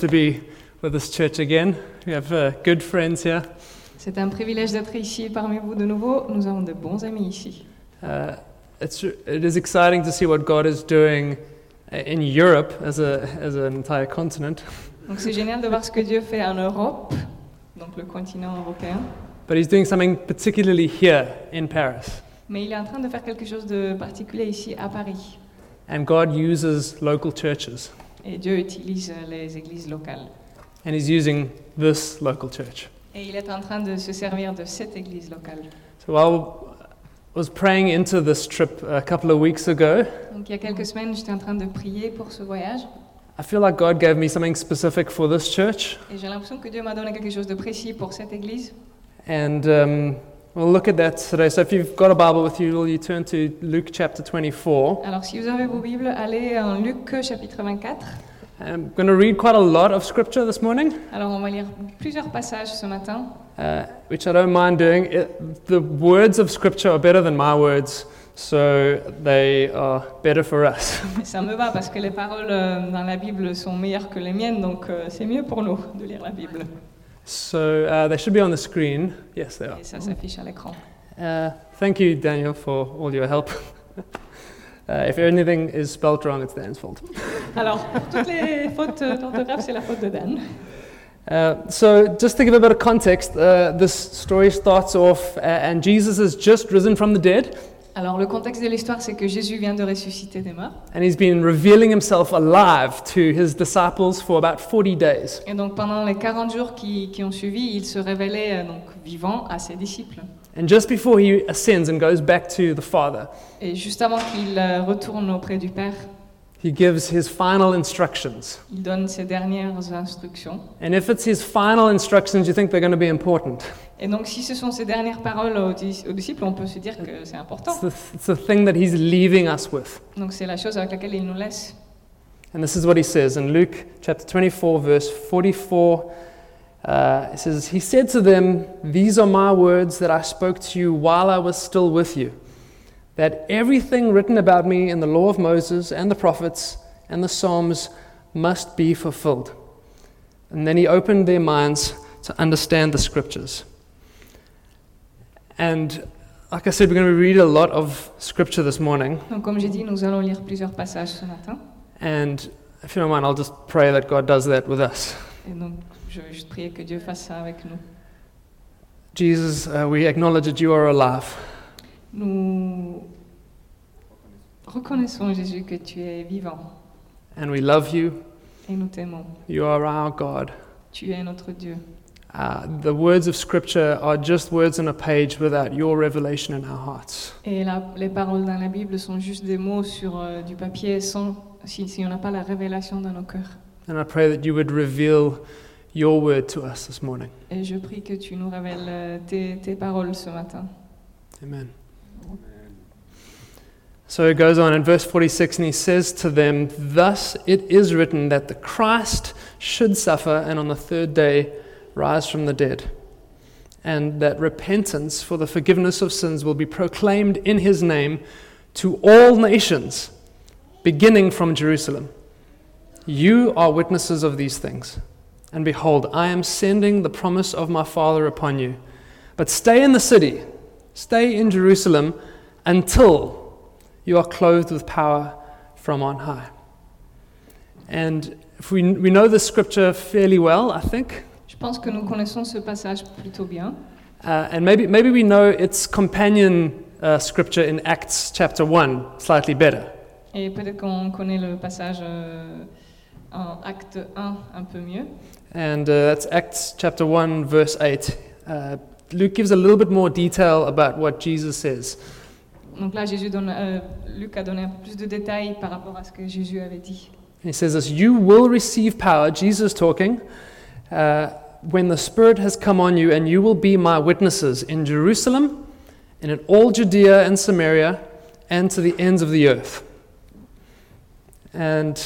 to be with this church again. We have uh, good friends here. C'est un privilège d'être ici parmi vous de nouveau. Nous avons de bons amis ici. Uh, it's, it is exciting to see what God is doing uh, in Europe as, a, as an entire continent. Donc c'est génial de voir ce que Dieu fait en Europe, donc le continent européen. But He's doing something particularly here in Paris. Mais il est en train de faire quelque chose de particulier ici à Paris. And God uses local churches. Et Dieu utilise les églises locales. And He's using this local church. Et il est en train de se servir de cette église locale. So while I was praying into this trip a couple of weeks ago, Donc il y a quelques semaines, j'étais en train de prier pour ce voyage. I feel like God gave me something specific for this church. Et j'ai l'impression que Dieu m'a donné quelque chose de précis pour cette église. And um, we'll look at that today. So if you've got a Bible with you, will you turn to Luke chapter 24? Alors si vous avez vos Bibles, allez en Luc chapitre 24. I'm going to read quite a lot of scripture this morning, Alors on va lire plusieurs passages ce matin. uh, which I don't mind doing. It, the words of scripture are better than my words, so they are better for us. Ça me va parce que les paroles euh, dans la Bible sont meilleures que les miennes, donc euh, c'est mieux pour nous de lire la Bible. So uh, they should be on the screen. Yes, they are. Et ça s'affiche à l'écran. Uh, thank you, Daniel, for all your help. uh, if anything is spelt wrong, it's Dan's fault. Alors, pour toutes les fautes d'orthographe, c'est la faute de Dan. Uh, so, just to give a bit of context, uh, this story starts off, uh, and Jesus has just risen from the dead, Alors, le contexte de l'histoire, c'est que Jésus vient de ressusciter des morts. and he's been revealing himself alive to his disciples for about 40 days. Et donc, pendant les 40 jours qui, qui ont suivi, il se révélait euh, donc vivant à ses disciples. And just before he ascends and goes back to the Father, Et juste avant qu'il euh, retourne auprès du Père, he gives his final instructions. il donne ses dernières instructions. And if it's his final instructions, you think they're going to be important. Et donc, si ce sont ses dernières paroles aux, dis- aux disciples, on peut se dire que c'est important. It's the, it's the thing that he's leaving us with. Donc, c'est la chose avec laquelle il nous laisse. And this is what he says in Luke chapter 24, verse 44. Uh, it says, He said to them, These are my words that I spoke to you while I was still with you, that everything written about me in the law of Moses and the prophets and the Psalms must be fulfilled. And then he opened their minds to understand the scriptures. And like I said, we're going to read a lot of scripture this morning. Donc, comme j'ai dit, nous allons lire plusieurs passages ce matin. And if you don't mind, I'll just pray that God does that with us. Et donc, je vais juste prier que Dieu fasse ça avec nous. Jesus, uh, we acknowledge that you are alive. Nous reconnaissons, Jésus, que tu es vivant And we love you. et nous t'aimons. You are our God. Tu es notre Dieu. Uh, the words of Scripture are just words on a page without your revelation in our hearts. Et la- les paroles dans la Bible sont juste des mots sur euh, du papier sans, si, si on n'a pas la révélation dans nos cœurs. And I pray that you would reveal your word to us this morning. Et je prie que tu nous révèles euh, tes, tes paroles ce matin. Amen. So it goes on in verse 46, and he says to them, Thus it is written that the Christ should suffer and on the third day rise from the dead, and that repentance for the forgiveness of sins will be proclaimed in his name to all nations, beginning from Jerusalem. You are witnesses of these things. And behold, I am sending the promise of my Father upon you. But stay in the city, stay in Jerusalem until you are clothed with power from on high. And if we, we know this scripture fairly well, I think, Je pense que nous connaissons ce passage plutôt bien. uh, and maybe, maybe we know its companion uh, scripture in Acts chapter 1 slightly better. Et peut-être qu'on connaît le passage euh, en acte 1 un peu mieux. And uh, that's Acts chapter 1, verse 8. Luke gives a little bit more detail about what Jesus says. Donc là, Jésus donne, euh, Luc a donné un peu plus de détails par rapport à ce que Jésus avait dit. He says this You will receive power, Jesus talking, uh, when the Spirit has come on you, and you will be my witnesses in Jerusalem and in all Judea and Samaria and to the ends of the earth. And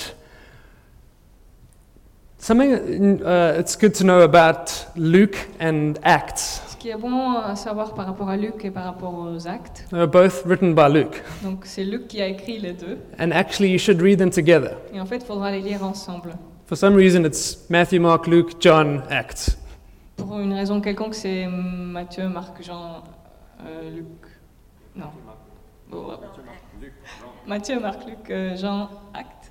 something uh, it's good to know about Luke and Acts. Ce qui est bon à savoir par rapport à Luc et par rapport aux actes, They were both written by Luke. donc c'est Luc qui a écrit les deux, And actually, you should read them together. et en fait, il faudra les lire ensemble. For some reason, it's Matthew, Mark, Luke, John, Acts. Pour une raison quelconque, c'est Matthieu, Marc, Jean, euh, Luc. Non. Bon, ouais. Matthieu, Marc, Luc, euh, Jean, Actes.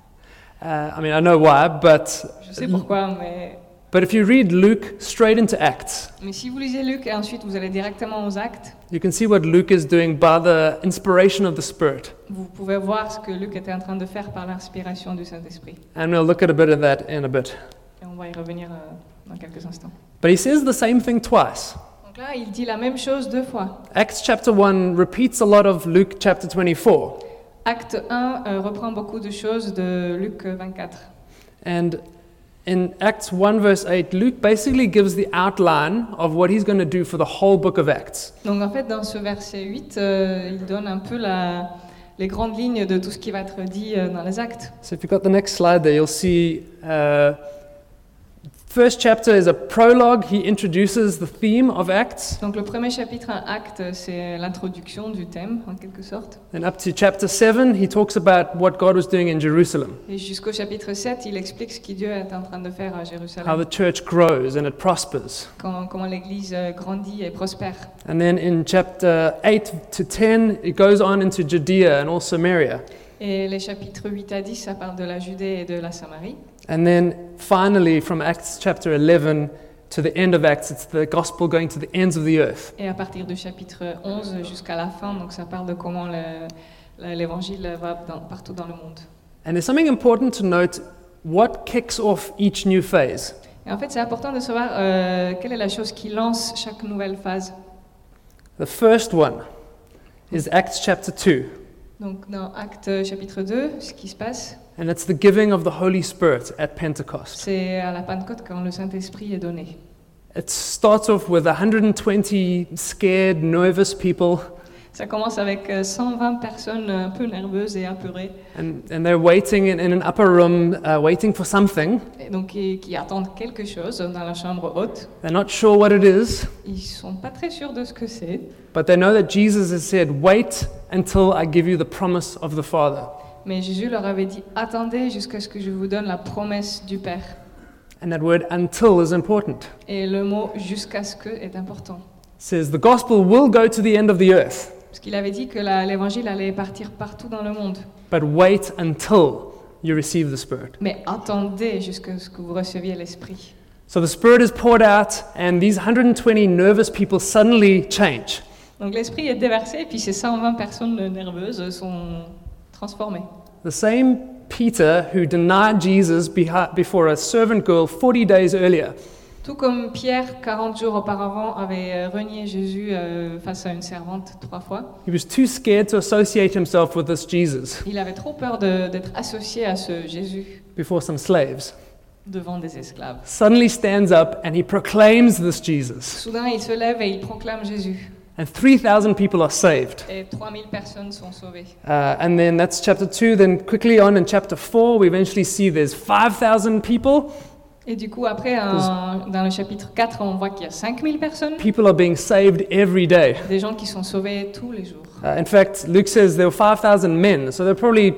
Uh, I mean, I know why, but Je sais pourquoi, mais, but if you read Luke straight into Acts, mais si vous lisez Luc et ensuite vous allez directement aux Actes, you can see what Luke is doing by the inspiration of the Spirit. vous pouvez voir ce que Luc était en train de faire par l'inspiration du Saint-Esprit. And we'll look at a bit of that in a bit. Et on va y revenir euh, dans quelques instants. But he says the same thing twice. Donc là, il dit la même chose deux fois. Acts chapter 1 repeats a lot of Luke chapter 24. Acte 1 euh, reprend beaucoup de choses de Luc 24. And in Acts 1, verse 8, Luke basically gives the outline of what he's going to do for the whole book of Acts. Donc en fait, dans ce verset 8, euh, il donne un peu la- les grandes lignes de tout ce qui va être dit euh, dans les actes. So if you've got the next slide there, you'll see uh, first chapter is a prologue. He introduces the theme of Acts. Donc le premier chapitre, un acte, c'est l'introduction du thème, en quelque sorte. And up to chapter 7, he talks about what God was doing in Jerusalem, Et jusqu'au chapitre 7, il explique ce que Dieu est en train de faire à Jérusalem. how the church grows and it prospers. comment, comment l'Église euh, grandit et prospère. And then in chapter 8 to 10, it goes on into Judea and all Samaria. Et les chapitres 8 à 10, ça parle de la Judée et de la Samarie. And then finally, from Acts chapter 11 to the end of Acts, it's the gospel going to the ends of the earth. Et à partir du chapitre 11 jusqu'à la fin, donc ça parle de comment le- le- l'évangile va dans- partout dans le monde. And there's something important to note what kicks off each new phase? Et en fait, c'est important de savoir euh, quelle est la chose qui lance chaque nouvelle phase. The first one is Acts chapter 2, Donc dans Acte euh, chapitre 2, ce qui se passe, and it's the giving of the Holy Spirit at Pentecost. c'est à la Pentecôte quand le Saint-Esprit est donné. It starts off with 120 scared, nervous people, Ça commence avec euh, 120 personnes un peu nerveuses et apeurées, and, and they're waiting in, in an upper room, uh, waiting for something. et donc qui, qui attendent quelque chose dans la chambre haute. They're not sure what it is, Ils sont pas très sûrs de ce que c'est, but they know that Jesus has said, Wait until I give you the promise of the Father. mais Jésus leur avait dit attendez jusqu'à ce que je vous donne la promesse du Père. And that word until is important. Et le mot jusqu'à ce que est important. It says, The gospel will go to the end of the earth, Parce qu'il avait dit que l'évangile allait partir partout dans le monde. but wait until you receive the Spirit. Mais attendez jusqu'à ce que vous receviez l'Esprit. So the Spirit is poured out, and these 120 nervous people suddenly change. Donc l'Esprit est déversé, et puis ces 120 personnes nerveuses sont transformées. The same Peter who denied Jesus before a servant girl 40 days earlier Tout comme Pierre, 40 jours auparavant, avait euh, renié Jésus euh, face à une servante trois fois. He was too scared to associate himself with this Jesus Il avait trop peur de- d'être associé à ce Jésus before some slaves. devant des esclaves. Suddenly stands up and he proclaims this Jesus. Soudain, il se lève et il proclame Jésus. And 3,000 people are saved. Et 3000 personnes sont sauvées. Uh, and then that's chapter 2. Then quickly on in chapter 4, we eventually see there's 5,000 people. Et du coup, après, en- dans le chapitre 4, on voit qu'il y a 5000 personnes, People are being saved every day. des gens qui sont sauvés tous les jours. Uh, in fact, Luke says there were 5,000 men, so there were probably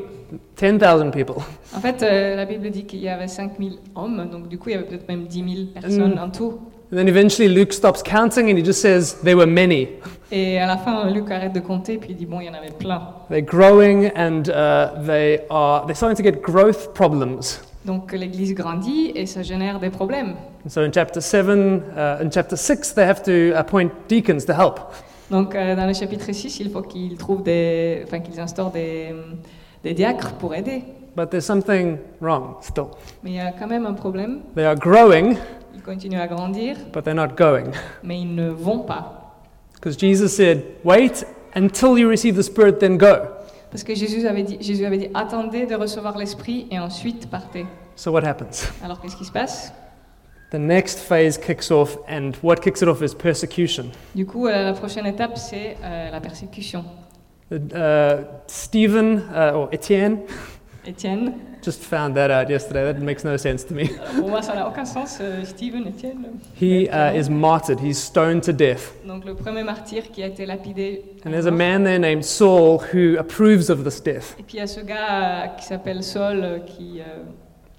10,000 people. En fait, euh, la Bible dit qu'il y avait 5000 hommes, donc du coup, il y avait peut-être même 10 000 personnes Mm. en tout. And then eventually Luke stops counting and he just says there were many. Et à la fin, Luc arrête de compter, puis il dit, bon, il y en avait plein. They're growing and uh, they are they're starting to get growth problems. Donc l'Église grandit et ça génère des problèmes. So in chapter 7, uh, in chapter 6, they have to appoint deacons to help. Donc euh, dans le chapitre 6, il faut qu'ils trouvent des... Enfin, qu'ils instaurent des, des diacres pour aider. But there's something wrong still. Mais il y a quand même un problème. They are growing, Ils continuent à grandir, but they're not going. mais ils ne vont pas. Because Jesus said, wait until you receive the Spirit, then go. Parce que Jésus avait dit, Jésus avait dit attendez de recevoir l'Esprit et ensuite partez. So what happens? Alors qu'est-ce qui se passe? The next phase kicks off, and what kicks it off is persecution. Du coup, euh, la prochaine étape, c'est euh, la persécution. Uh, Stephen, uh, or Etienne, Étienne, just found that out yesterday. That makes no sense to me. pour moi ça n'a aucun sens, euh, Étienne. He uh, is martyred, he's stoned to death. Donc le premier martyr qui a été lapidé. And there's a man there named Saul who approves of this death. Et puis il y a ce gars qui s'appelle Saul qui,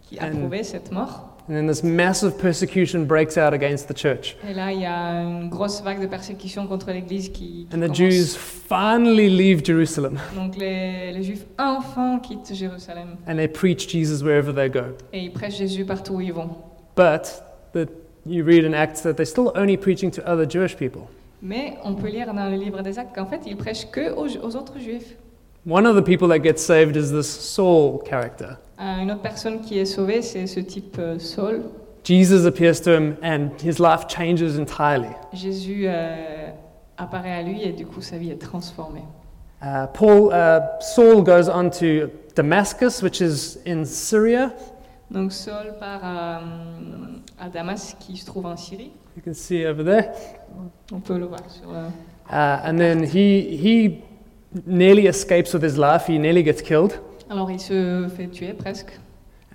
qui And- approuvait cette mort. And then this massive persecution breaks out against the church. Et là, il y a une grosse vague de persécution contre l'Église qui, qui And the commence. Jews finally leave Jerusalem Donc les, les Juifs enfin quittent Jérusalem and they preach Jesus wherever they go. et ils prêchent Jésus partout où ils vont. But the, you read in Acts that they're still only preaching to other Jewish people. Mais on peut lire dans le livre des Actes qu'en fait, ils prêchent que aux, aux autres Juifs. One of the people that gets saved is this Saul character. Euh, une autre personne qui est sauvée, c'est ce type euh, Saul. Jesus appears to him and his life changes entirely. Jésus euh, apparaît à lui et du coup, sa vie est transformée. Uh, Paul, uh, Saul goes on to Damascus, which is in Syria. Donc Saul part à, à Damas, qui se trouve en Syrie. You can see over there. On peut le voir sur le... Uh, and then he, he nearly escapes with his life. He nearly gets killed. Alors il se fait tuer presque.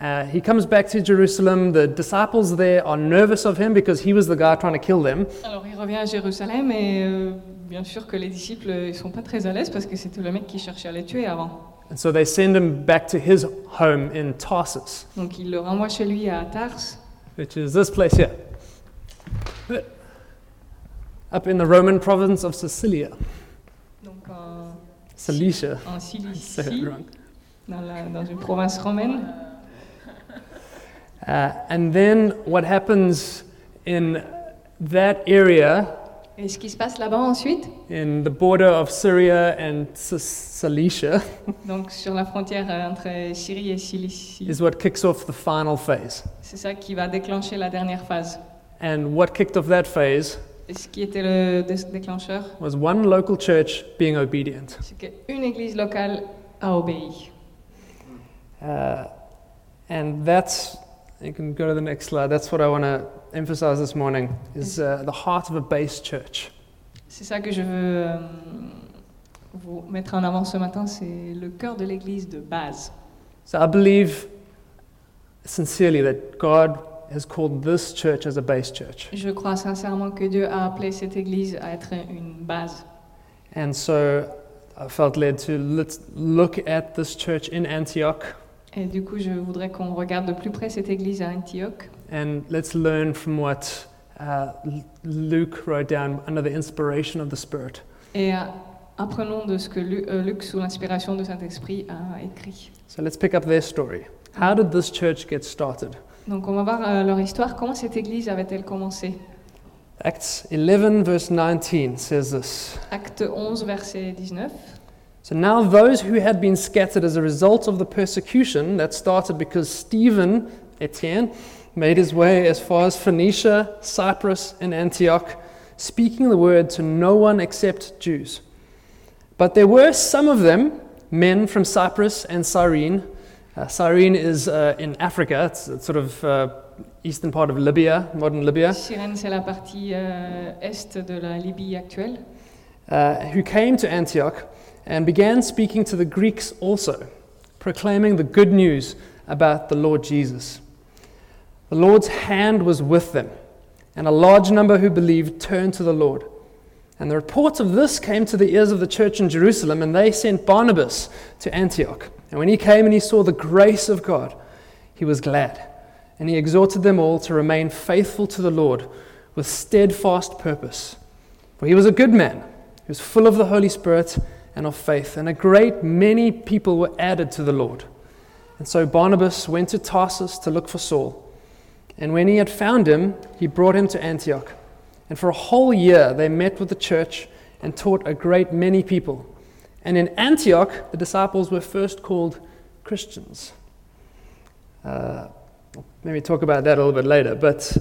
Uh, he comes back to Jerusalem. The disciples there are nervous of him because he was the guy trying to kill them. Alors il revient à Jérusalem et euh, bien sûr que les disciples ne sont pas très à l'aise parce que c'était le mec qui cherchait à les tuer avant. And so they send him back to his home in Tarsus, Donc il le renvoie chez lui à Tars, which is this place here, up in the Roman province of Sicilia. Cilicia. en Cilicie, dans, la- dans une province romaine. Uh, and then what happens in that area, Et ce qui se passe là-bas ensuite, in the border of Syria and Cilicia, donc sur la frontière euh, entre Syrie et Cilicie, is what kicks off the final phase. c'est ça qui va déclencher la dernière phase. And what kicked off that phase ce qui était le dé- déclencheur, was one local church being obedient. c'est qu'une église locale a obéi. Uh, and that's, you can go to the next slide. That's what I want to emphasize this morning, is uh, the heart of a base church. C'est ça que je veux euh, vous mettre en avant ce matin, c'est le cœur de l'église de base. So I believe sincerely that God has called this church as a base church. Je crois sincèrement que Dieu a appelé cette église à être une base. And so I felt led to let's look at this church in Antioch Et du coup, je voudrais qu'on regarde de plus près cette église à Antioche and let's learn from what uh, Luke wrote down under the inspiration of the Spirit. et euh, apprenons de ce que Lu- euh, Luc, sous l'inspiration de Saint-Esprit, a écrit. So let's pick up their story. How did this church get started? Donc, on va voir euh, leur histoire. Comment cette église avait-elle commencé Acts 11, verse 19 says this. Acte 11, verset 19. So now those who had been scattered as a result of the persecution that started because Stephen, Etienne, made his way as far as Phoenicia, Cyprus, and Antioch, speaking the word to no one except Jews. But there were some of them, men from Cyprus and Cyrene. Uh, Cyrene is uh, in Africa, it's, it's sort of uh, eastern part of Libya, modern Libya. Cyrène, c'est la partie euh, est de la Libye actuelle. uh, who came to Antioch and began speaking to the Greeks also, proclaiming the good news about the Lord Jesus. The Lord's hand was with them, and a large number who believed turned to the Lord. And the report of this came to the ears of the church in Jerusalem, and they sent Barnabas to Antioch. And when he came and he saw the grace of God, he was glad. And he exhorted them all to remain faithful to the Lord with steadfast purpose. For he was a good man he was full of the Holy Spirit and of faith, and a great many people were added to the Lord. And so Barnabas went to Tarsus to look for Saul. And when he had found him, he brought him to Antioch. And for a whole year they met with the church and taught a great many people. And in Antioch, the disciples were first called Christians. Uh, maybe talk about that a little bit later, but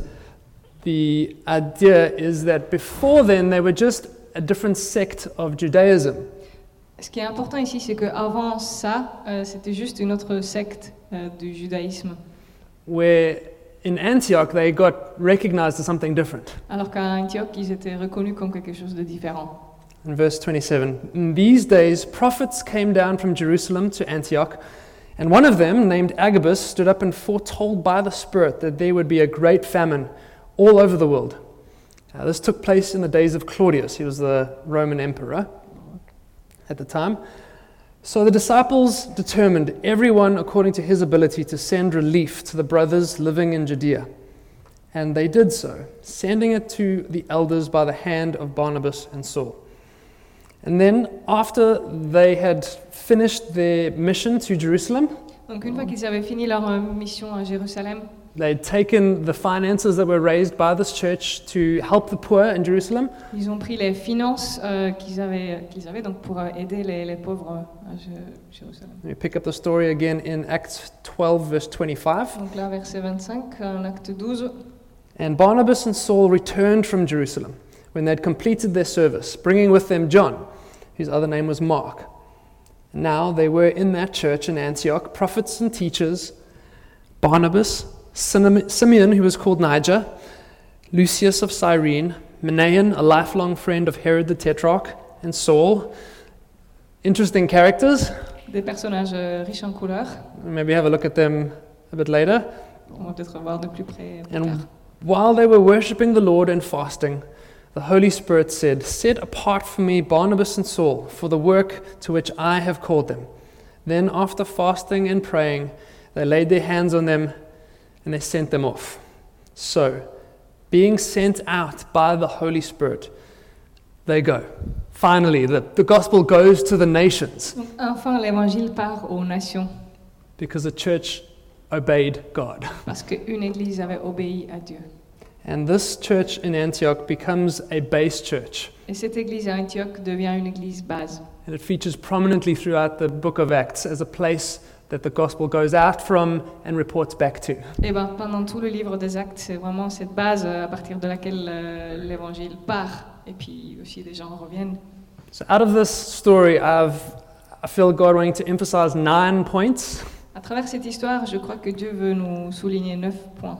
the idea is that before then they were just a different sect of Judaism. Ce qui est important ici, c'est qu'avant ça, euh, c'était juste une autre secte euh, du judaïsme. where in Antioch they got recognized as something different. Alors qu'à Antioche, ils étaient reconnus comme quelque chose de différent. In verse 27, in these days prophets came down from Jerusalem to Antioch, and one of them, named Agabus, stood up and foretold by the Spirit that there would be a great famine all over the world. This took place in the days of Claudius, he was the Roman emperor at the time. So the disciples determined, everyone according to his ability, to send relief to the brothers living in Judea. And they did so, sending it to the elders by the hand of Barnabas and Saul. And then, after they had finished their mission to Jerusalem, Donc une fois qu'ils avaient fini leur euh, mission à Jérusalem, they'd taken the finances that were raised by this church to help the poor in Jerusalem. ils ont pris les finances euh, qu'ils avaient, qu'ils avaient donc pour euh, aider les, les pauvres euh, à Jé- Jérusalem. We pick up the story again in Acts 12, verse 25. Donc là, verset 25, en acte 12. And Barnabas and Saul returned from Jerusalem when they'd completed their service, bringing with them John, whose other name was Mark. Now they were in that church in Antioch, prophets and teachers Barnabas, Simeon, who was called Niger, Lucius of Cyrene, Manaen, a lifelong friend of Herod the Tetrarch, and Saul. Interesting characters. Des personnages euh, riches en couleurs. Maybe have a look at them a bit later. On va peut-être voir de plus près plus And while they were worshipping the Lord and fasting, the Holy Spirit said, Set apart for me Barnabas and Saul for the work to which I have called them. Then, after fasting and praying, they laid their hands on them and they sent them off. So, being sent out by the Holy Spirit, they go. Finally, the, the gospel goes to the nations enfin, l'évangile part aux nations because the church obeyed God. parce qu'une église avait obéi à Dieu. And this church in Antioch becomes a base church. Et cette église à Antioche devient une église base. And it features prominently throughout the book of Acts as a place that the gospel goes out from and reports back to. Et ben, pendant tout le livre des Actes, c'est vraiment cette base euh, à partir de laquelle euh, l'évangile part. Et puis aussi les gens reviennent. So, out of this story, I've, I feel God wanting to emphasize nine points. À travers cette histoire, je crois que Dieu veut nous souligner neuf points.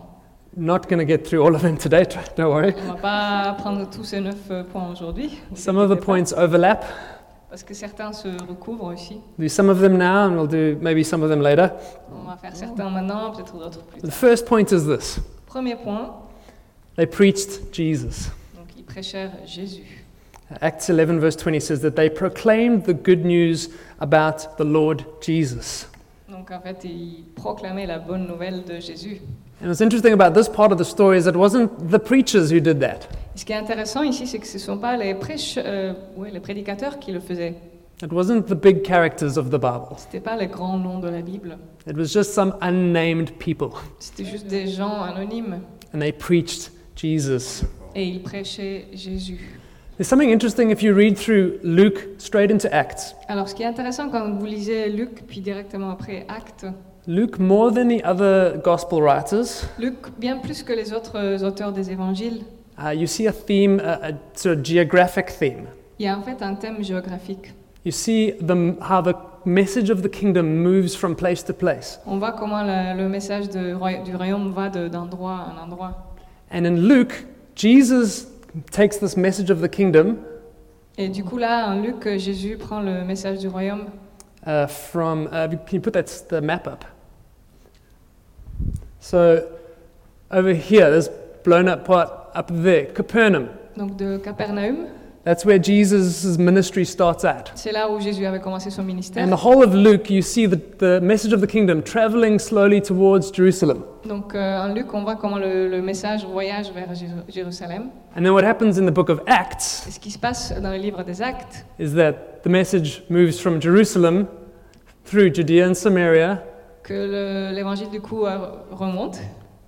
Not going to get through all of them today, don't worry. On va pas prendre tous ces neuf euh, points aujourd'hui. Some of the points overlap. Parce que certains se recouvrent aussi. Do some of them now, and we'll do maybe some of them later. On va faire certains maintenant, peut-être d'autres plus The first point is this Premier point, they preached Jesus. donc ils prêchèrent Jésus. Acts 11, verse 20 says that they proclaimed the good news about the Lord Jesus. Donc en fait, ils proclamaient la bonne nouvelle de Jésus. And what's interesting about this part of the story is it wasn't the preachers who did that. Ce qui est intéressant ici, c'est que ce ne sont pas les, prêches, euh, ouais, les prédicateurs qui le faisaient. It wasn't the big characters of the Bible. Ce n'étaient pas les grands noms de la Bible. It was just some unnamed people. C'était juste des gens anonymes. And they preached Jesus. Et ils prêchaient Jésus. There's something interesting if you read through Luke straight into Acts. Alors ce qui est intéressant quand vous lisez Luc, puis directement après Actes, Luke, more than the other gospel writers, Luc, bien plus que les autres euh, auteurs des évangiles, uh, you see a theme, a, a sort of geographic theme. il y a en fait un thème géographique. You see the, how the message of the kingdom moves from place to place. On voit comment le, le message de du royaume va de- d'endroit à un endroit. And in Luke, Jesus takes this message of the kingdom Et du coup là, en Luc, Jésus prend le message du royaume uh, from, uh, can you put that, the map up? So over here, this blown up part up there, Capernaum. donc de Capernaum. That's where Jesus' ministry starts at. C'est là où Jésus avait commencé son ministère. And the whole of Luke, you see the, the message of the kingdom traveling slowly towards Jerusalem. Donc euh, en Luc, on voit comment le, le message voyage vers Jérusalem. And then what happens in the book of Acts Et ce qui se passe dans le livre des Actes, is that the message moves from Jerusalem through Judea and Samaria que le- l'évangile du coup euh, remonte.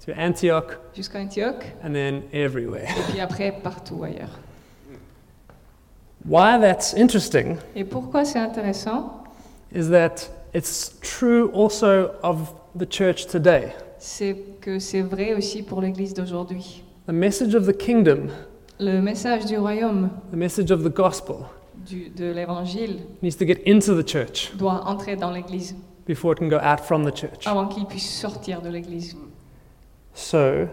To Antioch. Jusqu'à Antioche, and then everywhere. et puis après partout ailleurs. Why that's interesting Et pourquoi c'est intéressant? is that it's true also of the church today. C'est que c'est vrai aussi pour l'Église d'aujourd'hui. The message of the kingdom, Le message du royaume, the message of the gospel, du- de l'Évangile, needs to get into the church. Doit entrer dans l'Église before it can go out from the church. avant qu'il puisse sortir de l'Église. So,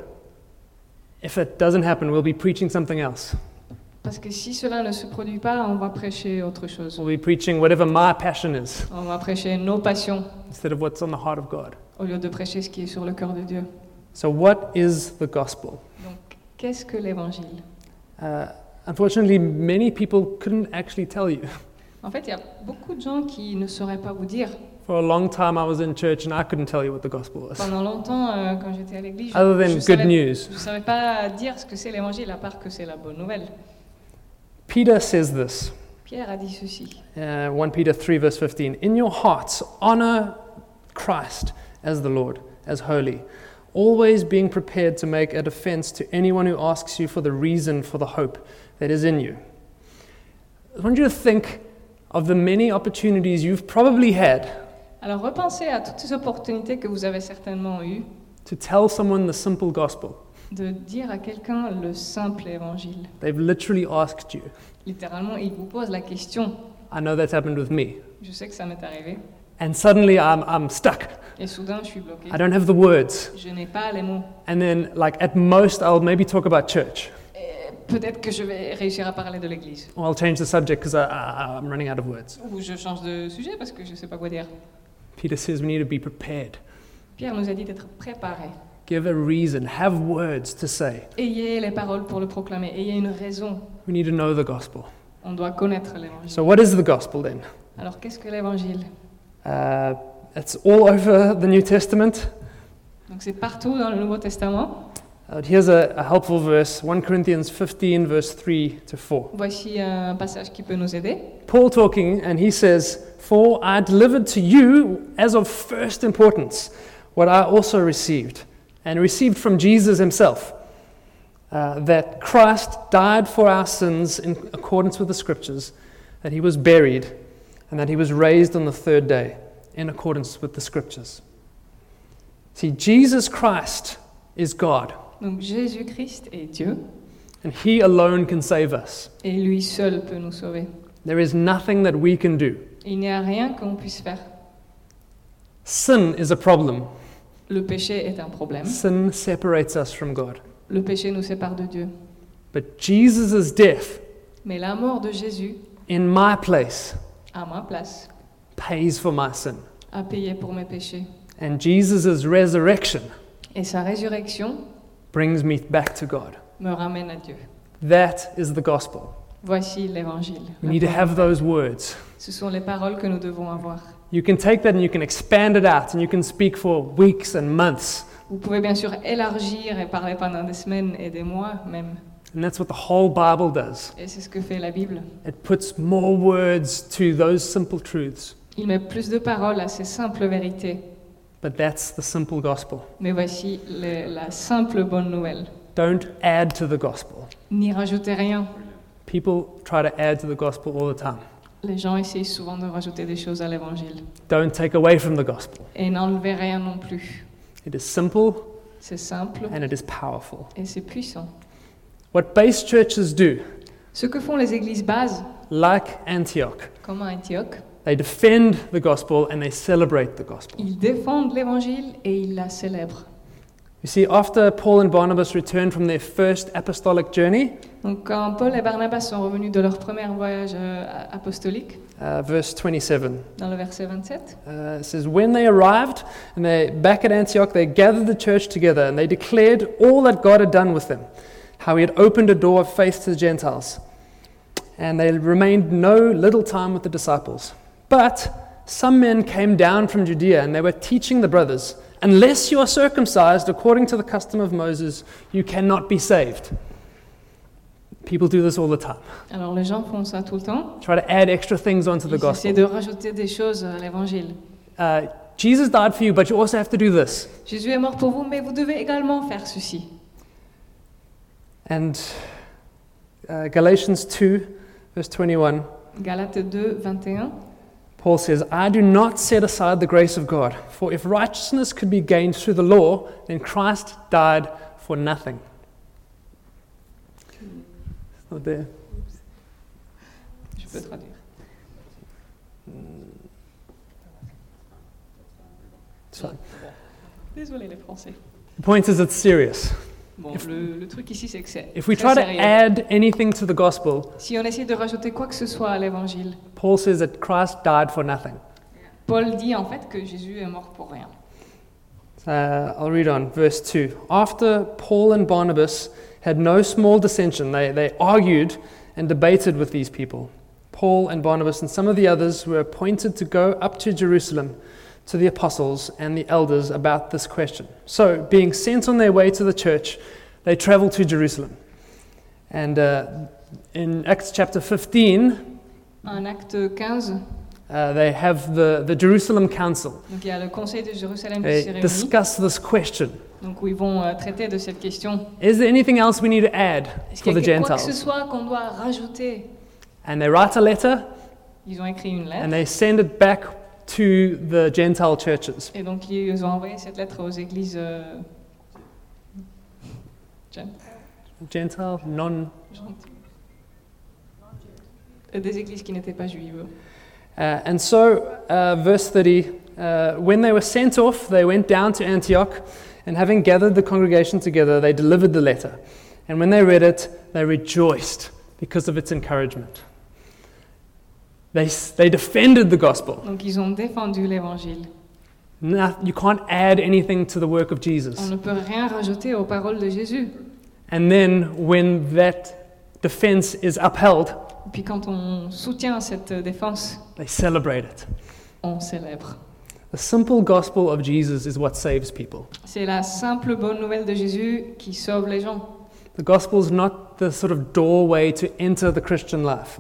if it doesn't happen, we'll be preaching something else. Parce que si cela ne se produit pas, on va prêcher autre chose. We'll be preaching whatever my passion is On va prêcher nos passions instead of what's on the heart of God. au lieu de prêcher ce qui est sur le cœur de Dieu. So, what is the gospel? Donc, qu'est-ce que l'Évangile? Uh, unfortunately, many people couldn't actually tell you. En fait, il y a beaucoup de gens qui ne sauraient pas vous dire. For a long time, I was in church and I couldn't tell you what the gospel was, Pendant longtemps, euh, quand j'étais à l'église, je- other je than ne good savais, news. je savais pas dire ce que c'est l'évangile, à part que c'est la bonne nouvelle. Peter says this Pierre a dit ceci. uh, 1 Peter 3, verse 15 In your hearts, honor Christ as the Lord, as holy, always being prepared to make a defense to anyone who asks you for the reason for the hope that is in you. I want you to think of the many opportunities you've probably had Alors repensez à toutes ces opportunités que vous avez certainement eues to tell someone the simple gospel. de dire à quelqu'un le simple évangile. They've literally asked you. Littéralement, il vous pose la question. I know that's happened with me. Je sais que ça m'est arrivé. And suddenly I'm, I'm stuck. Et soudain, je suis bloquée. I don't have the words. Je n'ai pas les mots. And then, like, at most, I'll maybe talk about church. Peut-être que je vais réussir à parler de l'église. Or I'll change the subject because I'm running out of words. Ou je change de sujet parce que je ne sais pas quoi dire. Peter says we need to be prepared. Pierre nous a dit d'être préparés. Give a reason. Have words to say. Ayez les paroles pour le proclamer. Ayez une raison. We need to know the gospel. On doit connaître l'évangile. So, what is the gospel then? Alors, qu'est-ce que l'évangile? Uh, it's all over the New Testament. Donc, c'est partout dans le Nouveau Testament. Uh, here's a, a helpful verse 1 Corinthians 15, verse 3 to 4. Voici un passage qui peut nous aider. Paul talking, and he says, For I delivered to you as of first importance what I also received, and received from Jesus himself, uh, that Christ died for our sins in accordance with the scriptures, that he was buried, and that he was raised on the third day in accordance with the scriptures. See, Jesus Christ is God, Donc, Jésus-Christ est Dieu and he alone can save us. et lui seul peut nous sauver. There is nothing that we can do. Il n'y a rien qu'on puisse faire. Sin is a problem. Le péché est un problème. Sin separates us from God. Le péché nous sépare de Dieu. But Jesus' death Mais la mort de Jésus, in my place à ma place, pays for my sin. a payé pour mes péchés. And Jesus' resurrection Et sa résurrection brings me back to God. me ramène à Dieu. That is the gospel. Voici l'évangile. We need to have those words. Ce sont les paroles que nous devons avoir. You can take that and you can expand it out and you can speak for weeks and months. Vous pouvez bien sûr élargir et parler pendant des semaines et des mois même. And that's what the whole Bible does. Et c'est ce que fait la Bible. It puts more words to those simple truths. Il met plus de paroles à ces simples vérités. But that's the simple gospel. Mais voici le- la simple bonne nouvelle. Don't add to the gospel. N'y rajoutez rien. People try to add to the gospel all the time. Les gens essayent souvent de rajouter des choses à l'évangile. Don't take away from the gospel. Et n'enlevez rien non plus. It is simple C'est simple and it is powerful. et c'est puissant. What base churches do, Ce que font les églises bases, like Antioch, comme à Antioche, they defend the gospel and they celebrate the gospel. ils défendent l'évangile et ils la célèbrent. You see, after Paul and Barnabas returned from their first apostolic journey, Donc quand Paul et Barnabas sont revenus de leur premier voyage euh, apostolique, uh, verse 27, dans le verset 27, uh, it says, When they arrived and they back at Antioch, they gathered the church together and they declared all that God had done with them, how he had opened a door of faith to the Gentiles. And they remained no little time with the disciples. But some men came down from Judea and they were teaching the brothers, Unless you are circumcised according to the custom of Moses, you cannot be saved. People do this all the time. alors les gens font ça tout le temps. Try to add extra things onto the Ils gospel. de rajouter des choses à l'évangile. Uh, Jesus died for you, but you also have to do this. Jésus est mort pour vous, mais vous devez également faire ceci. And uh, Galatians 2, verse 21, Galates 2, 21. Paul says, I do not set aside the grace of God, for if righteousness could be gained through the law, then Christ died for nothing. It's not there. Je. It's fine. Désolé les Français. The point is, it's serious. Bon, If- le, le truc ici, c'est que c'est If we try to add anything to the gospel, Si on essaie de rajouter quoi que ce soit à l'évangile, Paul says that Christ died for nothing. Paul dit en fait que Jésus est mort pour rien. Uh, I'll read on, verse 2. After Paul and Barnabas had no small dissension, they, they argued and debated with these people. Paul and Barnabas and some of the others were appointed to go up to Jerusalem to the apostles and the elders about this question. So, being sent on their way to the church, they travel to Jerusalem. And uh, in Acts chapter 15, En acte 15, uh, they have the, the Jerusalem Council. donc il y a le Conseil de Jérusalem They réuni, discuss this question donc où ils vont euh, traiter de cette question. Is there anything else we need to add Est-ce for qu'il the y a quoi que ce Gentiles? soit qu'on doit rajouter And they write a letter Ils ont écrit une lettre and they send it back to the Gentile churches. et donc ils ont envoyé cette lettre aux églises euh, gen- Gentile, non. Euh, des églises qui n'étaient pas juives. Uh, and so, uh, verse 30 uh, when they were sent off, they went down to Antioch, and having gathered the congregation together, they delivered the letter. And when they read it, they rejoiced because of its encouragement. They, they defended the gospel. Donc ils ont défendu l'évangile. No, you can't add anything to the work of Jesus. On ne peut rien rajouter aux paroles de Jésus. And then, when that defense is upheld, Puis quand on soutient cette défense, they celebrate it. on célèbre. The simple gospel of Jesus is what saves people. C'est la simple bonne nouvelle de Jésus qui sauve les gens. The gospel is not the sort of doorway to enter the Christian life.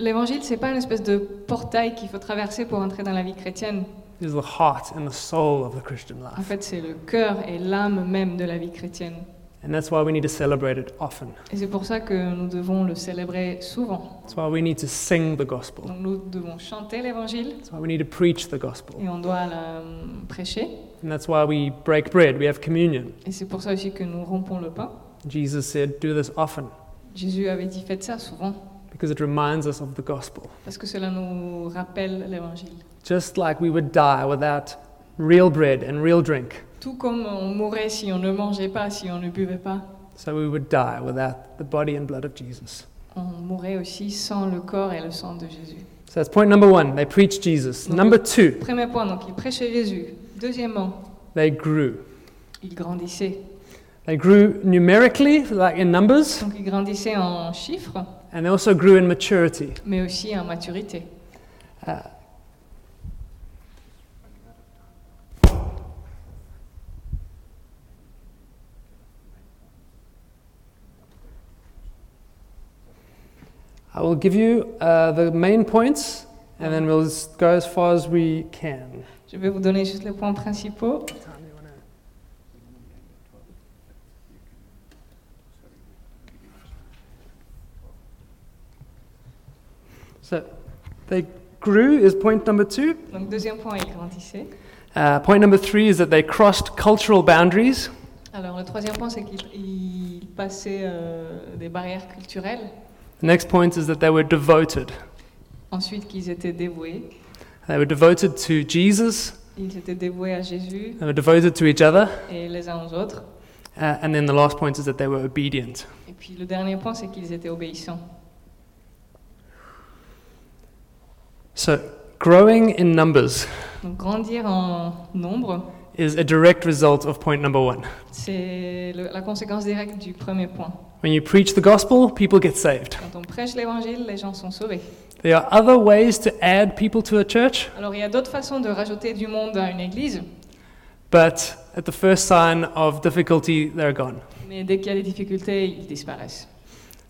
L'évangile, c'est pas une espèce de portail qu'il faut traverser pour entrer dans la vie chrétienne. It is the heart and the soul of the Christian En life. fait, c'est le cœur et l'âme même de la vie chrétienne. And that's why we need to celebrate it often. Et c'est pour ça que nous devons le célébrer souvent. That's why we need to sing the gospel. Donc nous devons chanter l'évangile That's why we need to preach the gospel. et on doit la euh, prêcher. And that's why we break bread, we have communion. Et c'est pour ça aussi que nous rompons le pain. Jesus said, Do this often Jésus avait dit faites ça souvent because it reminds us of the gospel. parce que cela nous rappelle l'évangile. Just like we would die without real bread and real drink, Tout comme on mourrait si on ne mangeait pas, si on ne buvait pas, so we would die without the body and blood of Jesus. on mourrait aussi sans le corps et le sang de Jésus. So that's point number one. They preach Jesus. Donc, Number two, Premier point, donc il prêchait Jésus. Deuxièmement, they grew. il grandissait. They grew numerically, like in numbers, Donc il grandissait en chiffres, and they also grew in maturity. mais aussi en maturité. Uh, I will give you uh, the main points, and then we'll go as far as we can. Je vais vous donner juste les points principaux. So, they grew is point number two. Donc deuxième point. Uh, point number three is that they crossed cultural boundaries. Alors le troisième point, c'est qu'il il passait euh, des barrières culturelles. The next point is that they were devoted. Ensuite, qu'ils étaient dévoués. They were devoted to Jesus, Ils étaient dévoués à Jésus they were devoted to each other, et les uns aux autres. uh, and then the last point is that they were obedient. Et puis le dernier point, c'est qu'ils étaient obéissants. So, growing in numbers Donc grandir en nombre, is a direct result of point number one. c'est le- la conséquence directe du premier point. When you preach the gospel, people get saved. Quand on prêche l'évangile, les gens sont sauvés. There are other ways to add people to a church, Alors il y a d'autres façons de rajouter du monde à une église, but at the first sign of difficulty, they're gone. mais dès qu'il y a des difficultés, ils disparaissent.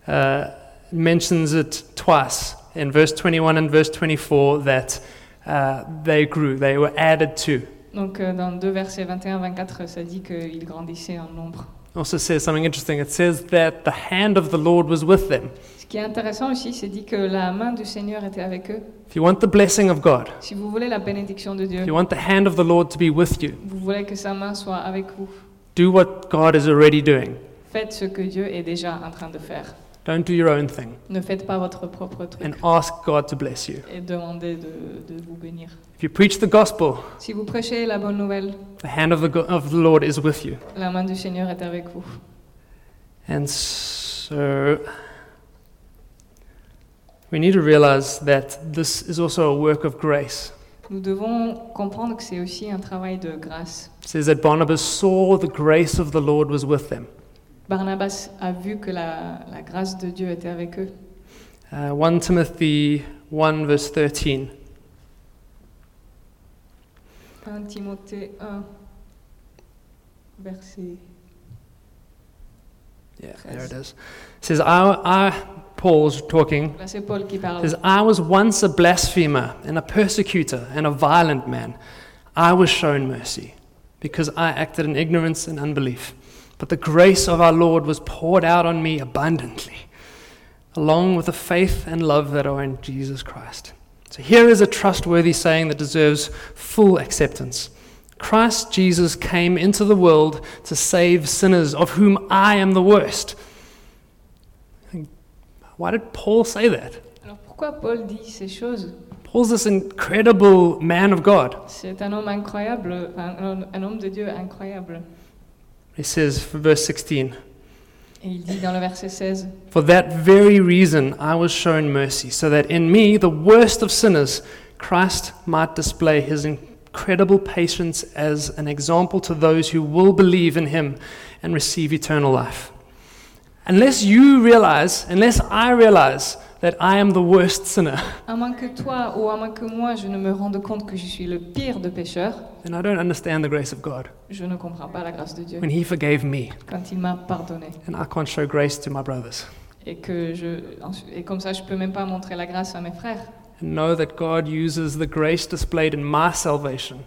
Uh, it mentions it twice in verse 21 and verse 24 that uh, they grew, they were added to. Donc euh, dans 2 versets 21-24, ça dit qu'ils grandissaient en nombre. Also says something interesting. It says that the hand of the Lord was with them. Ce qui est intéressant aussi, c'est dit que la main du Seigneur était avec eux. If you want the blessing of God, Si vous voulez la bénédiction de Dieu, if you want the hand of the Lord to be with you, vous voulez que sa main soit avec vous, do what God is already doing. faites ce que Dieu est déjà en train de faire. Don't do your own thing. Ne faites pas votre propre truc And ask God to bless you. et demandez de, de vous bénir. If you preach the gospel, Si vous prêchez la bonne nouvelle, the hand of the, of the Lord is with you. la main du Seigneur est avec vous. And so we need to realize that this is also a work of grace. Nous devons comprendre que c'est aussi un travail de grâce. It says that Barnabas saw the grace of the Lord was with them. Barnabas a vu que la, la grâce de Dieu était avec eux. Uh, 1 Timothy 1, verse 13. 1 Timothée 1, verset. Yeah, there it is. It says, I, I, Paul's talking, Là, Paul qui parle. says, I was once a blasphemer and a persecutor and a violent man. I was shown mercy because I acted in ignorance and unbelief. But the grace of our Lord was poured out on me abundantly, along with the faith and love that are in Jesus Christ. So here is a trustworthy saying that deserves full acceptance. Christ Jesus came into the world to save sinners, of whom I am the worst. Why did Paul say that? Alors pourquoi Paul dit ces choses Paul's this incredible man of God. C'est un homme incroyable, un, un homme de Dieu incroyable. He says, for verse 16, Et il dit dans le verset 16 For that very reason I was shown mercy, so that in me, the worst of sinners, Christ might display his incredible patience as an example to those who will believe in him and receive eternal life. Unless you realize, unless I realize that I am the worst sinner, À moins que toi ou à moins que moi je ne me rende compte que je suis le pire de pécheurs, then I don't understand the grace of God je ne comprends pas la grâce de Dieu when he forgave me quand il m'a pardonné. and I can't show grace to my brothers. Et, que je, et comme ça, je peux même pas montrer la grâce à mes frères. And know that God uses the grace displayed in my salvation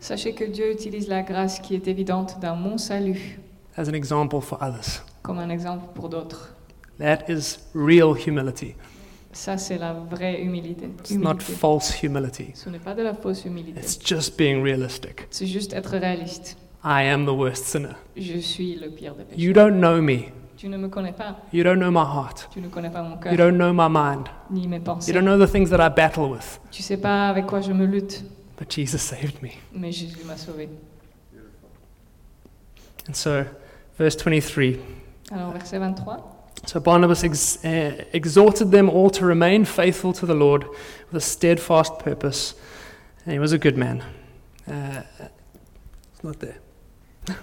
Sachez que Dieu utilise la grâce qui est évidente dans mon salut as an example for others. comme un exemple pour d'autres. That is real humility. Ça, c'est la vraie humilité. It's not humilité. false humility. Ce n'est pas de la fausse humilité. It's just being realistic. C'est juste être réaliste. I am the worst sinner. Je suis le pire des You don't know me. Tu ne me connais pas. You don't know my heart. Tu ne connais pas mon You cœur, don't know my mind. ni mes You don't know the things that I battle with. Tu sais pas avec quoi je me lutte, But Jesus saved me. mais Jésus m'a sauvé. And so, verse 23. Alors, verset 23. So Barnabas ex- uh, exhorted them all to remain faithful to the Lord with a steadfast purpose. And he was a good man. Uh, it's not there.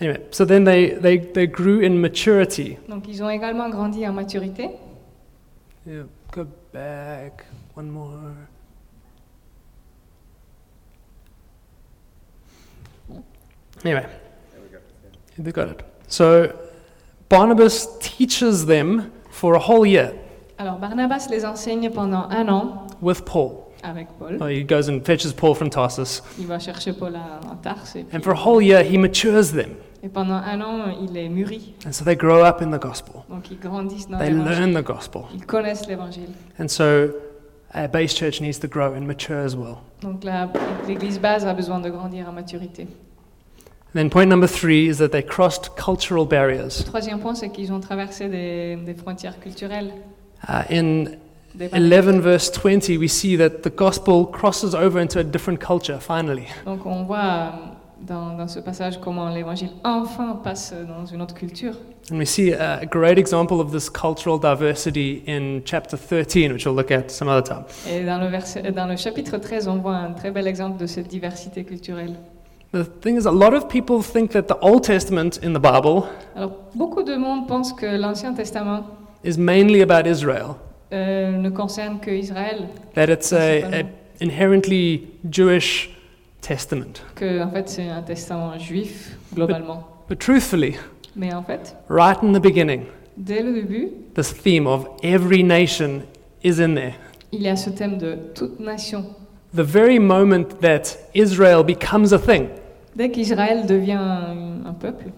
anyway, so then they, they, they grew in maturity. Donc, ils ont également grandi en maturité. Yeah, go back. One more. Anyway, there we go. they got it. So Barnabas teaches them for a whole year Alors, Barnabas les enseigne pendant un an with Paul. avec Paul. Oh, he goes and fetches Paul from Tarsus. Il va chercher Paul à, à Tarse. Et, puis- And for a whole year, he matures them. et pendant un an, il est mûri. And so they grow up in the gospel. Donc, ils grandissent dans They l'évangile. learn the gospel. Ils connaissent l'évangile. And so a base church needs to grow and mature as well. Donc, la- l'église base a besoin de grandir en maturité. Then point number three is that they crossed cultural barriers. Troisième point, c'est qu'ils ont traversé des, des frontières culturelles. Uh, in Des 11 verse 20, we see that the gospel crosses over into a different culture, finally. Donc, on voit euh, dans, dans ce passage comment l'évangile enfin passe dans une autre culture. And we see a great example of this cultural diversity in chapter 13, which we'll look at some other time. Et dans le, verset, dans le chapitre 13, on voit un très bel exemple de cette diversité culturelle. The thing is, a lot of people think that the Old Testament in the Bible Alors, beaucoup de monde pense que l'Ancien Testament is mainly about Israel, euh, ne concerne que Israël, that it's a, a inherently Jewish testament. que en fait c'est un testament juif globalement. But truthfully, Mais en fait, right in the beginning, dès le début, this theme of every nation is in there. il y a ce thème de toute nation. The very moment that Israel becomes a thing, Dès qu'Israël devient un, un peuple,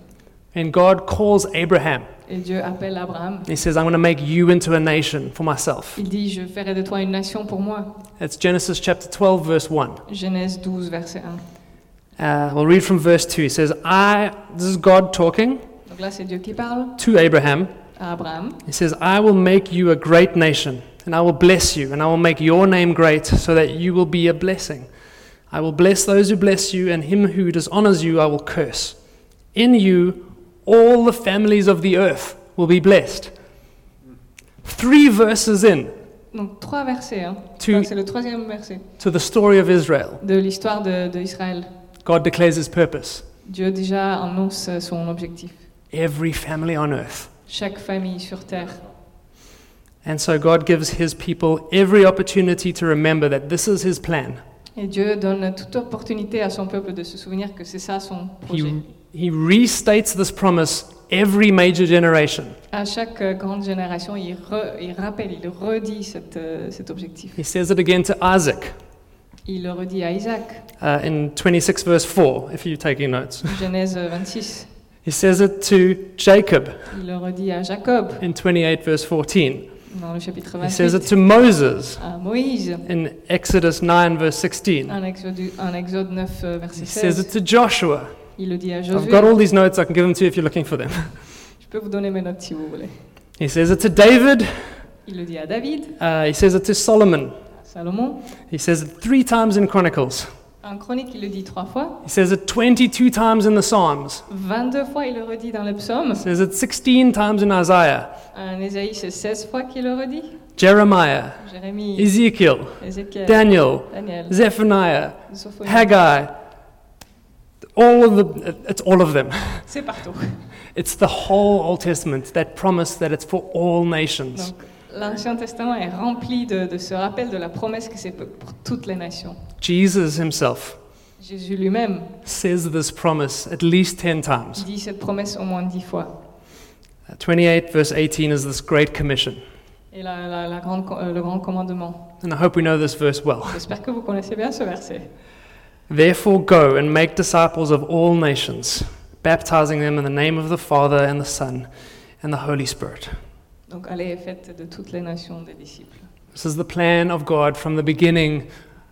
and God calls Abraham, et Dieu appelle Abraham, He says, I'm going to make you into a nation for myself. il dit Je ferai de toi une nation pour moi. That's Genesis chapter 12, verse 1. Genèse 12, verset 1. Uh, we'll read from verse 2. He says, I, this is God talking Donc là, c'est Dieu qui parle to Abraham. à Abraham. He says, I will make you a great nation, and I will bless you, and I will make your name great, so that you will be a blessing. I will bless those who bless you, and him who dishonors you I will curse. In you, all the families of the earth will be blessed. Three verses in Donc trois versets. Hein. to, C'est le troisième verset to the story of Israel. de l'histoire de, de Israël. God declares his purpose. Dieu déjà annonce son objectif. Every family on earth. Chaque famille sur terre. And so God gives his people every opportunity to remember that this is his plan. Et Dieu donne toute opportunité à son peuple de se souvenir que c'est ça son projet. He, he restates this promise every major generation. À chaque euh, grande génération, il, re- il rappelle, il redit cette, euh, cet objectif. He says it again to Isaac Il le redit à Isaac, uh, in 26 verse 4, if you're taking notes. Genèse 26. He says it to Jacob Il le redit à Jacob, in 28 verse 14. Dans le chapitre He says it to Moses À Moïse, in Exodus 9 verse 16. un Exode, un Exode 9, euh, verset He says it to Joshua. Il le dit à I've got all these notes, I can give them to you if you're looking for them. Je peux vous donner mes notes si vous voulez. He says it to David. Il le dit à David, Uh, he says it to Solomon. Salomon. He says it three times in Chronicles. En chronique, il le dit trois fois. He says it 22 times in the Psalms. 22 fois, il le redit dans le psaume. He says it 16 times in Isaiah, En Ésaïe, c'est 16 fois qu'il le redit. Jeremiah, Jérémie, Ezekiel, Ézéchiel, Daniel, Daniel, Zephaniah. Haggai. All of the, it's all of them. C'est partout. It's the whole Old Testament, that promise that it's for all nations. Donc, l'Ancien Testament est rempli de, de ce rappel de la promesse que c'est pour toutes les nations. Jesus himself Jésus lui-même says this promise at least 10 times. dit cette promesse au moins dix fois. Uh, 28 verse 18 is this great commission. Et la, la- la grande, euh, le grand commandement. And I hope we know this verse well. J'espère que vous connaissez bien ce verset. Therefore, go and make disciples of all nations, baptizing them in the name of the Father and the Son and the Holy Spirit. Donc allez et faites de toutes les nations des disciples. This is the plan of God from the beginning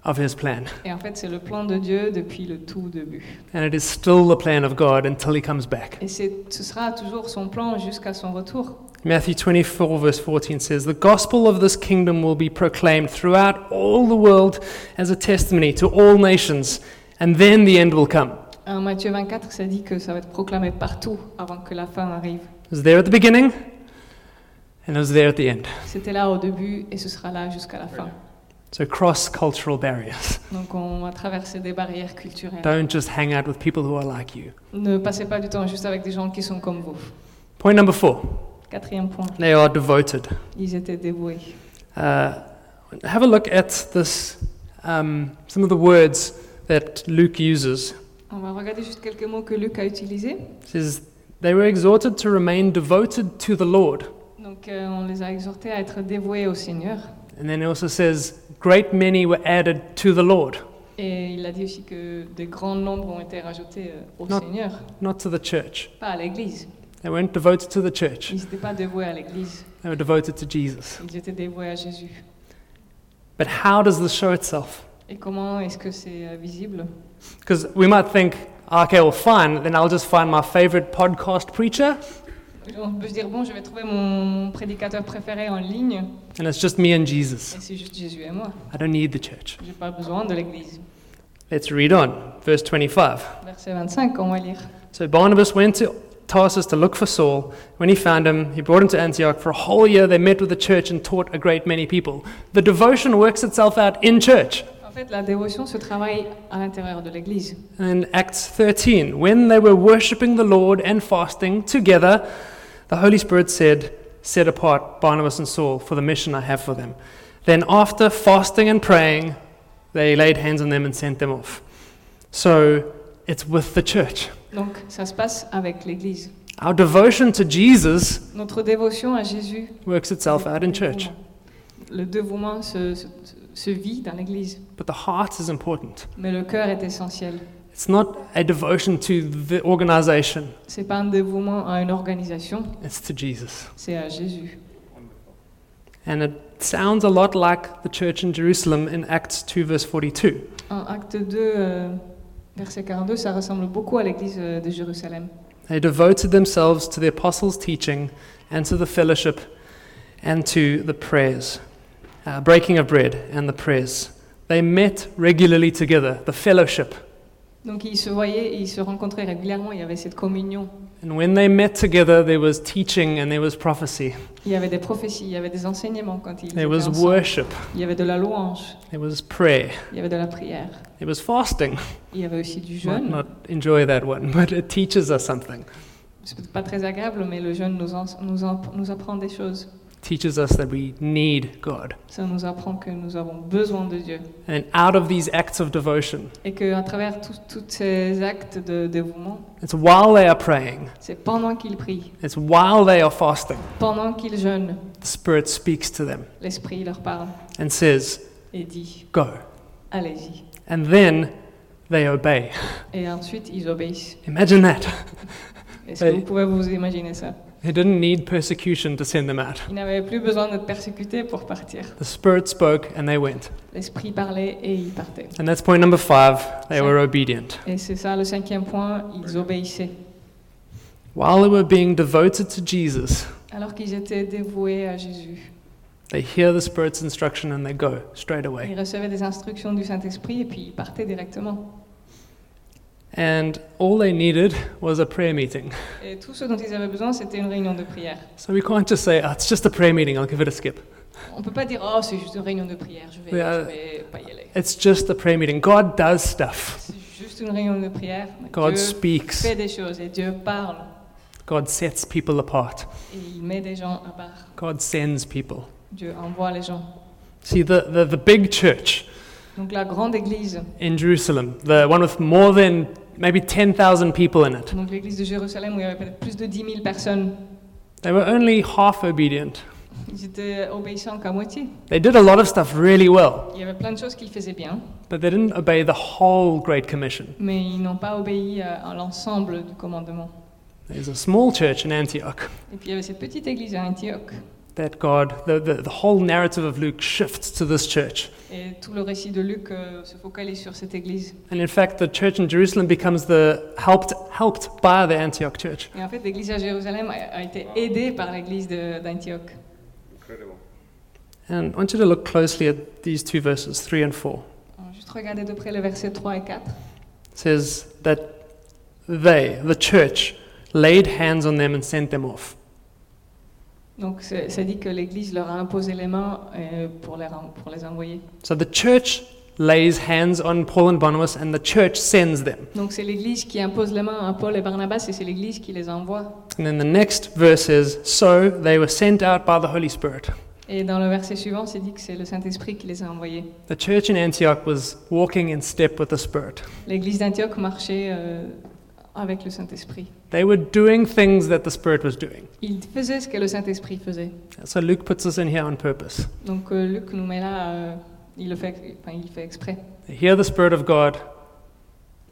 of His plan. Et en fait, c'est le plan de Dieu depuis le tout début. And it is still the plan of God until He comes back. Et c'est- ce sera toujours son plan jusqu'à son retour. Matthew 24, verse 14 says, The gospel of this kingdom will be proclaimed throughout all the world as a testimony to all nations, and then the end will come. En Matthieu 24, ça dit que ça va être proclamé partout avant que la fin arrive. It was there at the beginning, and it was there at the end. C'était là au début et ce sera là jusqu'à la fin. So, cross cultural barriers. Donc on va traverser des barrières culturelles. Don't just hang out with people who are like you. Ne passez pas du temps juste avec des gens qui sont comme vous. Point number four Quatrième point, they are devoted. ils étaient dévoués. Uh, have a look at this, um, some of the words that Luke uses. On va regarder juste quelques mots que Luc a utilisés. It says, They were exhorted to remain devoted to the Lord. Donc euh, on les a exhortés à être dévoués au Seigneur. And then it also says, Great many were added to the Lord, Et il a dit aussi que des grands nombres ont été rajoutés euh, au Non. Seigneur, not to the church. pas à l'Église. They weren't devoted to the church, Ils n'étaient pas dévoués à l'Église, they were devoted to Jesus. ils étaient dévoués à Jésus. But how does this show itself? Et comment est-ce que c'est euh, visible? Because we might think, okay, well, fine, then I'll just find my favorite podcast preacher, On peut se dire, bon, je vais trouver mon prédicateur préféré en ligne, and it's just me and Jesus. et c'est juste Jésus et moi. I don't need the church. J'ai pas besoin de l'Église. Let's read on. Verse 25. Verset 25, on va lire. So Barnabas went to Tarsus to look for Saul. When he found him, he brought him to Antioch. For a whole year, they met with the church and taught a great many people. The devotion works itself out in church. En fait, la dévotion se travaille à l'intérieur de l'Église. And in Acts 13, when they were worshipping the Lord and fasting together, the Holy Spirit said, Set apart Barnabas and Saul for the mission I have for them. Then, after fasting and praying, they laid hands on them and sent them off. So, it's with the church. Donc, ça se passe avec l'Église. Our devotion to Jesus Notre dévotion à Jésus, works itself out in church. le dévouement se, se, se vit dans l'Église. But the heart is important. Mais le cœur est essentiel. It's not a devotion to the organization, C'est pas un dévouement à une organisation, it's to Jesus. c'est à Jésus. And it sounds a lot like the church in Jerusalem in Acts 2, verse 42. En Acte 2, euh, verset 42, ça ressemble beaucoup à l'Église euh, de Jérusalem. They devoted themselves to the apostles' teaching and to the fellowship and to the prayers, uh, breaking of bread and the prayers. They met regularly together, the fellowship. Donc ils se voyaient, ils se rencontraient régulièrement, il y avait cette communion. And when they met together, there was teaching and there was prophecy. Il y avait des prophéties, il y avait des enseignements quand ils étaient There was ensemble. worship. Il y avait de la louange, There was prayer. il y avait de la prière. There was fasting. Il y avait aussi du Might jeûne. not enjoy that one, but it teaches us something. C'est peut-être pas très agréable, mais le jeûne nous, en- nous, en- nous apprend des choses. Teaches us that we need God. Ça nous apprend que nous avons besoin de Dieu. And out of these acts of devotion, Et qu'à travers tous tous ces actes de dévouement, it's while they are praying, c'est pendant qu'ils prient, it's while they are fasting, pendant qu'ils jeûnent, the Spirit speaks to them l'Esprit leur parle and says, et dit Go. Allez-y. And then they obey. Et ensuite, ils obéissent. Imagine that. Est-ce que vous pouvez vous imaginer ça They didn't need persecution to send them out. Ils n'avaient plus besoin d'être persécutés pour partir. The Spirit spoke and they went. L'Esprit parlait et ils partaient. And that's point number five. They were obedient. Et c'est ça le cinquième point, ils obéissaient. While they were being devoted to Jesus, Alors qu'ils étaient dévoués à Jésus, they hear the Spirit's instruction and they go straight away. ils recevaient des instructions du Saint-Esprit et puis ils partaient directement. And all they needed was a prayer meeting. Et tout ce dont ils avaient besoin, c'était une réunion de prière. So we can't just say, oh, it's just a prayer meeting, I'll give it a skip. On peut pas dire oh c'est juste une réunion de prière, je vais, je vais pas y aller. It's just a prayer meeting. God does stuff, C'est juste une réunion de prière. God Dieu speaks, fait des choses et Dieu parle God sets people apart, et il met des gens à part. God sends people. Dieu envoie les gens. See, the, the, the big church Donc la grande église, in Jerusalem, the one with more than maybe 10,000 people in it, donc l'église de Jérusalem où il y avait peut-être plus de 10 000 personnes, they were only half obedient. ils étaient obéissants qu'à moitié. They did a lot of stuff really well, Il y avait plein de choses qu'ils faisaient bien, but they didn't obey the whole Great Commission. mais ils n'ont pas obéi à, à l'ensemble du commandement. There's a small church in Antioch Et puis il y avait cette petite église à Antioche. that God, the, the, the whole narrative of Luke shifts to this church. Et tout le récit de Luc euh, se focalise sur cette église. And in fact, the church in Jerusalem becomes the helped, helped by the Antioch church. Et en fait, l'église à Jérusalem a, a été aidée par l'église de- d'Antioche. And I want you to look closely at these two verses, 3 and 4. On va juste regarder de près les versets 3 et 4. It says that they, the church, laid hands on them and sent them off. Donc, ça dit que l'église leur a imposé les mains euh, pour, les, pour les envoyer. So the church lays hands on Paul and Barnabas, and the church sends them. Donc, c'est l'église qui impose les mains à Paul et Barnabas et c'est l'église qui les envoie. And then the next verse is So they were sent out by the Holy Spirit. Et dans le verset suivant, c'est dit que c'est le Saint-Esprit qui les a envoyés. The church in Antioch was walking in step with the Spirit. L'église d'Antioche marchait euh, avec le Saint-Esprit. They were doing things that the Spirit was doing. Ils faisaient ce que le Saint-Esprit faisait. So Luke puts us in here on purpose. Donc, euh, Luc nous met là, euh, il le fait, enfin, il fait exprès. They hear the Spirit of God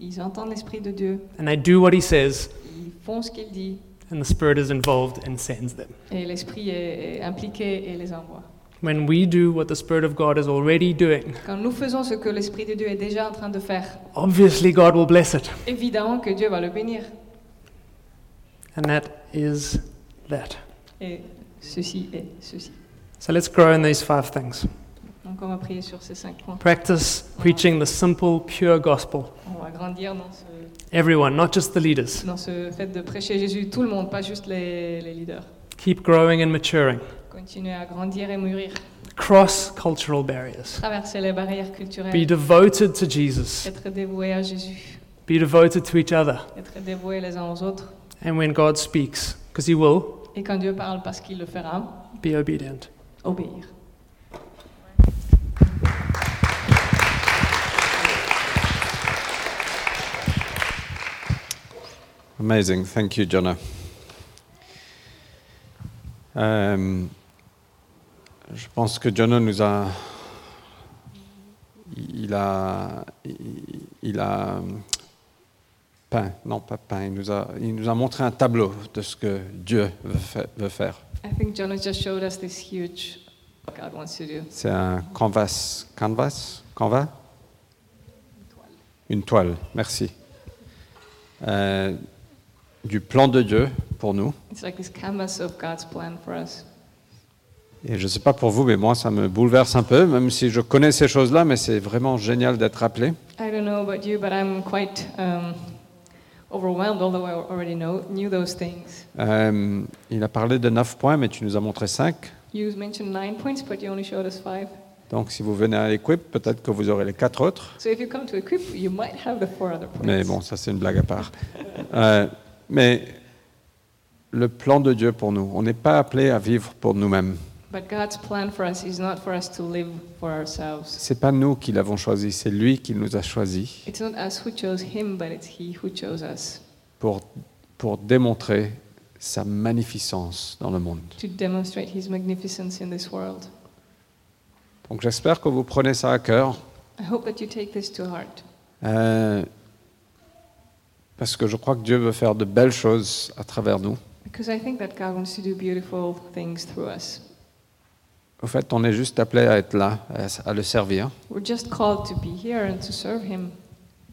Ils entendent l'Esprit de Dieu, and they do what He says, ils font ce qu'il dit, and the Spirit is involved and sends them. et l'Esprit est, est impliqué et les envoie. When we do what the Spirit of God is already doing, Quand nous faisons ce que l'Esprit de Dieu est déjà en train de faire, obviously God will bless it. évidemment que Dieu va le bénir. And that is that. Et ceci est ceci. So let's grow in these five things. Donc on va prier sur ces cinq points. Practice preaching the simple, pure gospel. On va grandir dans ce, Everyone, not just the leaders. dans ce fait de prêcher Jésus, tout le monde, pas juste les, les leaders. Keep growing and maturing. Continuer à grandir et mûrir, Cross cultural barriers. traverser les barrières Be culturelles, devoted to Jesus. être dévoué à Jésus, Be devoted to each other. être dévoué les uns aux autres. And when God speaks, because He will, Et quand Dieu parle parce qu'il le fera, be obedient. obéir. Amazing. Thank you, Jonno. Euh, um, je pense que Jonno nous a. Il a. Il, il a peint, non pas peint, il nous, a, il nous a montré un tableau de ce que Dieu veut, fa- veut faire. I think Jonah just showed us this huge what God wants to do. C'est un canvas. Canvas Canvas? Une toile, merci. Euh, du plan de Dieu pour nous. It's like this canvas of God's plan for us. Et je ne sais pas pour vous, mais moi, ça me bouleverse un peu, même si je connais ces choses-là, mais c'est vraiment génial d'être rappelé. I don't know about you, but I'm quite um, overwhelmed, although I already know knew those things. Euh, il a parlé de neuf points, mais tu nous as montré cinq. You mentioned nine points, but you only showed us five. Donc, si vous venez à Equip, peut-être que vous aurez les quatre autres. So if you come to Equip, you might have the four other points. Mais bon, ça, c'est une blague à part. Euh, mais le plan de Dieu pour nous, on n'est pas appelé à vivre pour nous-mêmes. But God's plan for us is not for us to live for ourselves. C'est pas nous qui l'avons choisi, c'est lui qui nous a choisis It's not us who chose Him, but it's He who chose us pour, pour démontrer sa magnificence dans le monde. to demonstrate His magnificence in this world. Donc j'espère que vous prenez ça à cœur, I hope that you take this to heart euh, parce que je crois que Dieu veut faire de belles choses à travers nous. because I think that God wants to do beautiful things through us. Au fait, on est juste appelé à être là, à, à le servir, We're just called to be here and to serve Him,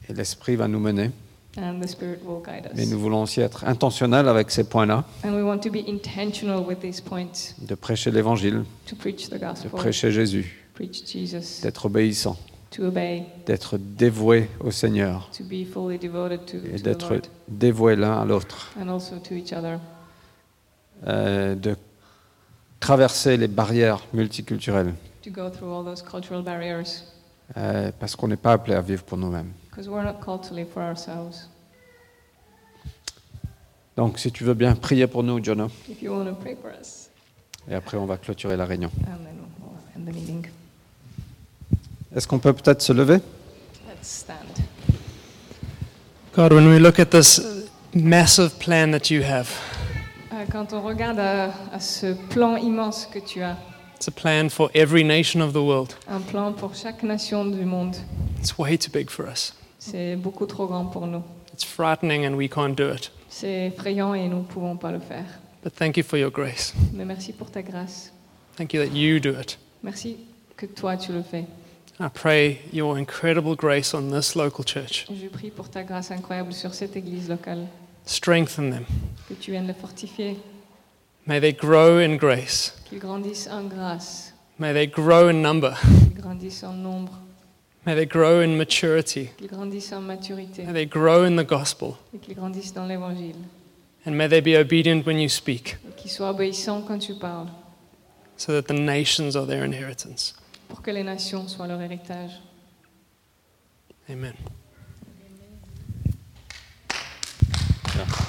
et l'Esprit va nous mener. and the Spirit will guide Mais us. nous voulons aussi être intentionnels avec ces points-là, And we want to be intentional with these points. De prêcher l'Évangile, to preach the de gospel, prêcher Jésus, preach Jesus, d'être obéissant, to obey, d'être dévoué au Seigneur. To be fully devoted to, et d'être dévoué l'un à l'autre, and also to each other, euh, de traverser les barrières multiculturelles, to go through all those cultural barriers, euh, parce qu'on n'est pas appelé à vivre pour nous-mêmes. because we're not called to live for ourselves. Donc, si tu veux bien prier pour nous, Jonah, If you want to pray for us, et après on va clôturer la réunion. and then we'll end the meeting. Est-ce qu'on peut peut-être se lever? Let's stand. God, when we look at this massive plan that you have, Quand on regarde à, à ce plan immense que tu as, it's a plan for every nation of the world. un plan pour chaque nation du monde, It's way too big for us. c'est beaucoup trop grand pour nous. It's frightening and we can't do it. C'est effrayant et nous ne pouvons pas le faire. But thank you for your grace. Mais merci pour ta grâce. Thank you that you do it. Merci que toi tu le fais. I pray your incredible grace on this local church. Je prie pour ta grâce incroyable sur cette église locale, Strengthen them. que tu viennes le fortifier, May they grow in grace. qu'ils grandissent en grâce, May they grow in number. qu'ils grandissent en nombre, May they grow in maturity. qu'ils grandissent en maturité May they grow in the gospel. et qu'ils grandissent dans l'évangile. And may they be obedient when you speak, Et qu'ils soient obéissants quand tu parles, so that the nations are their inheritance. pour que les nations soient leur héritage. Amen. No.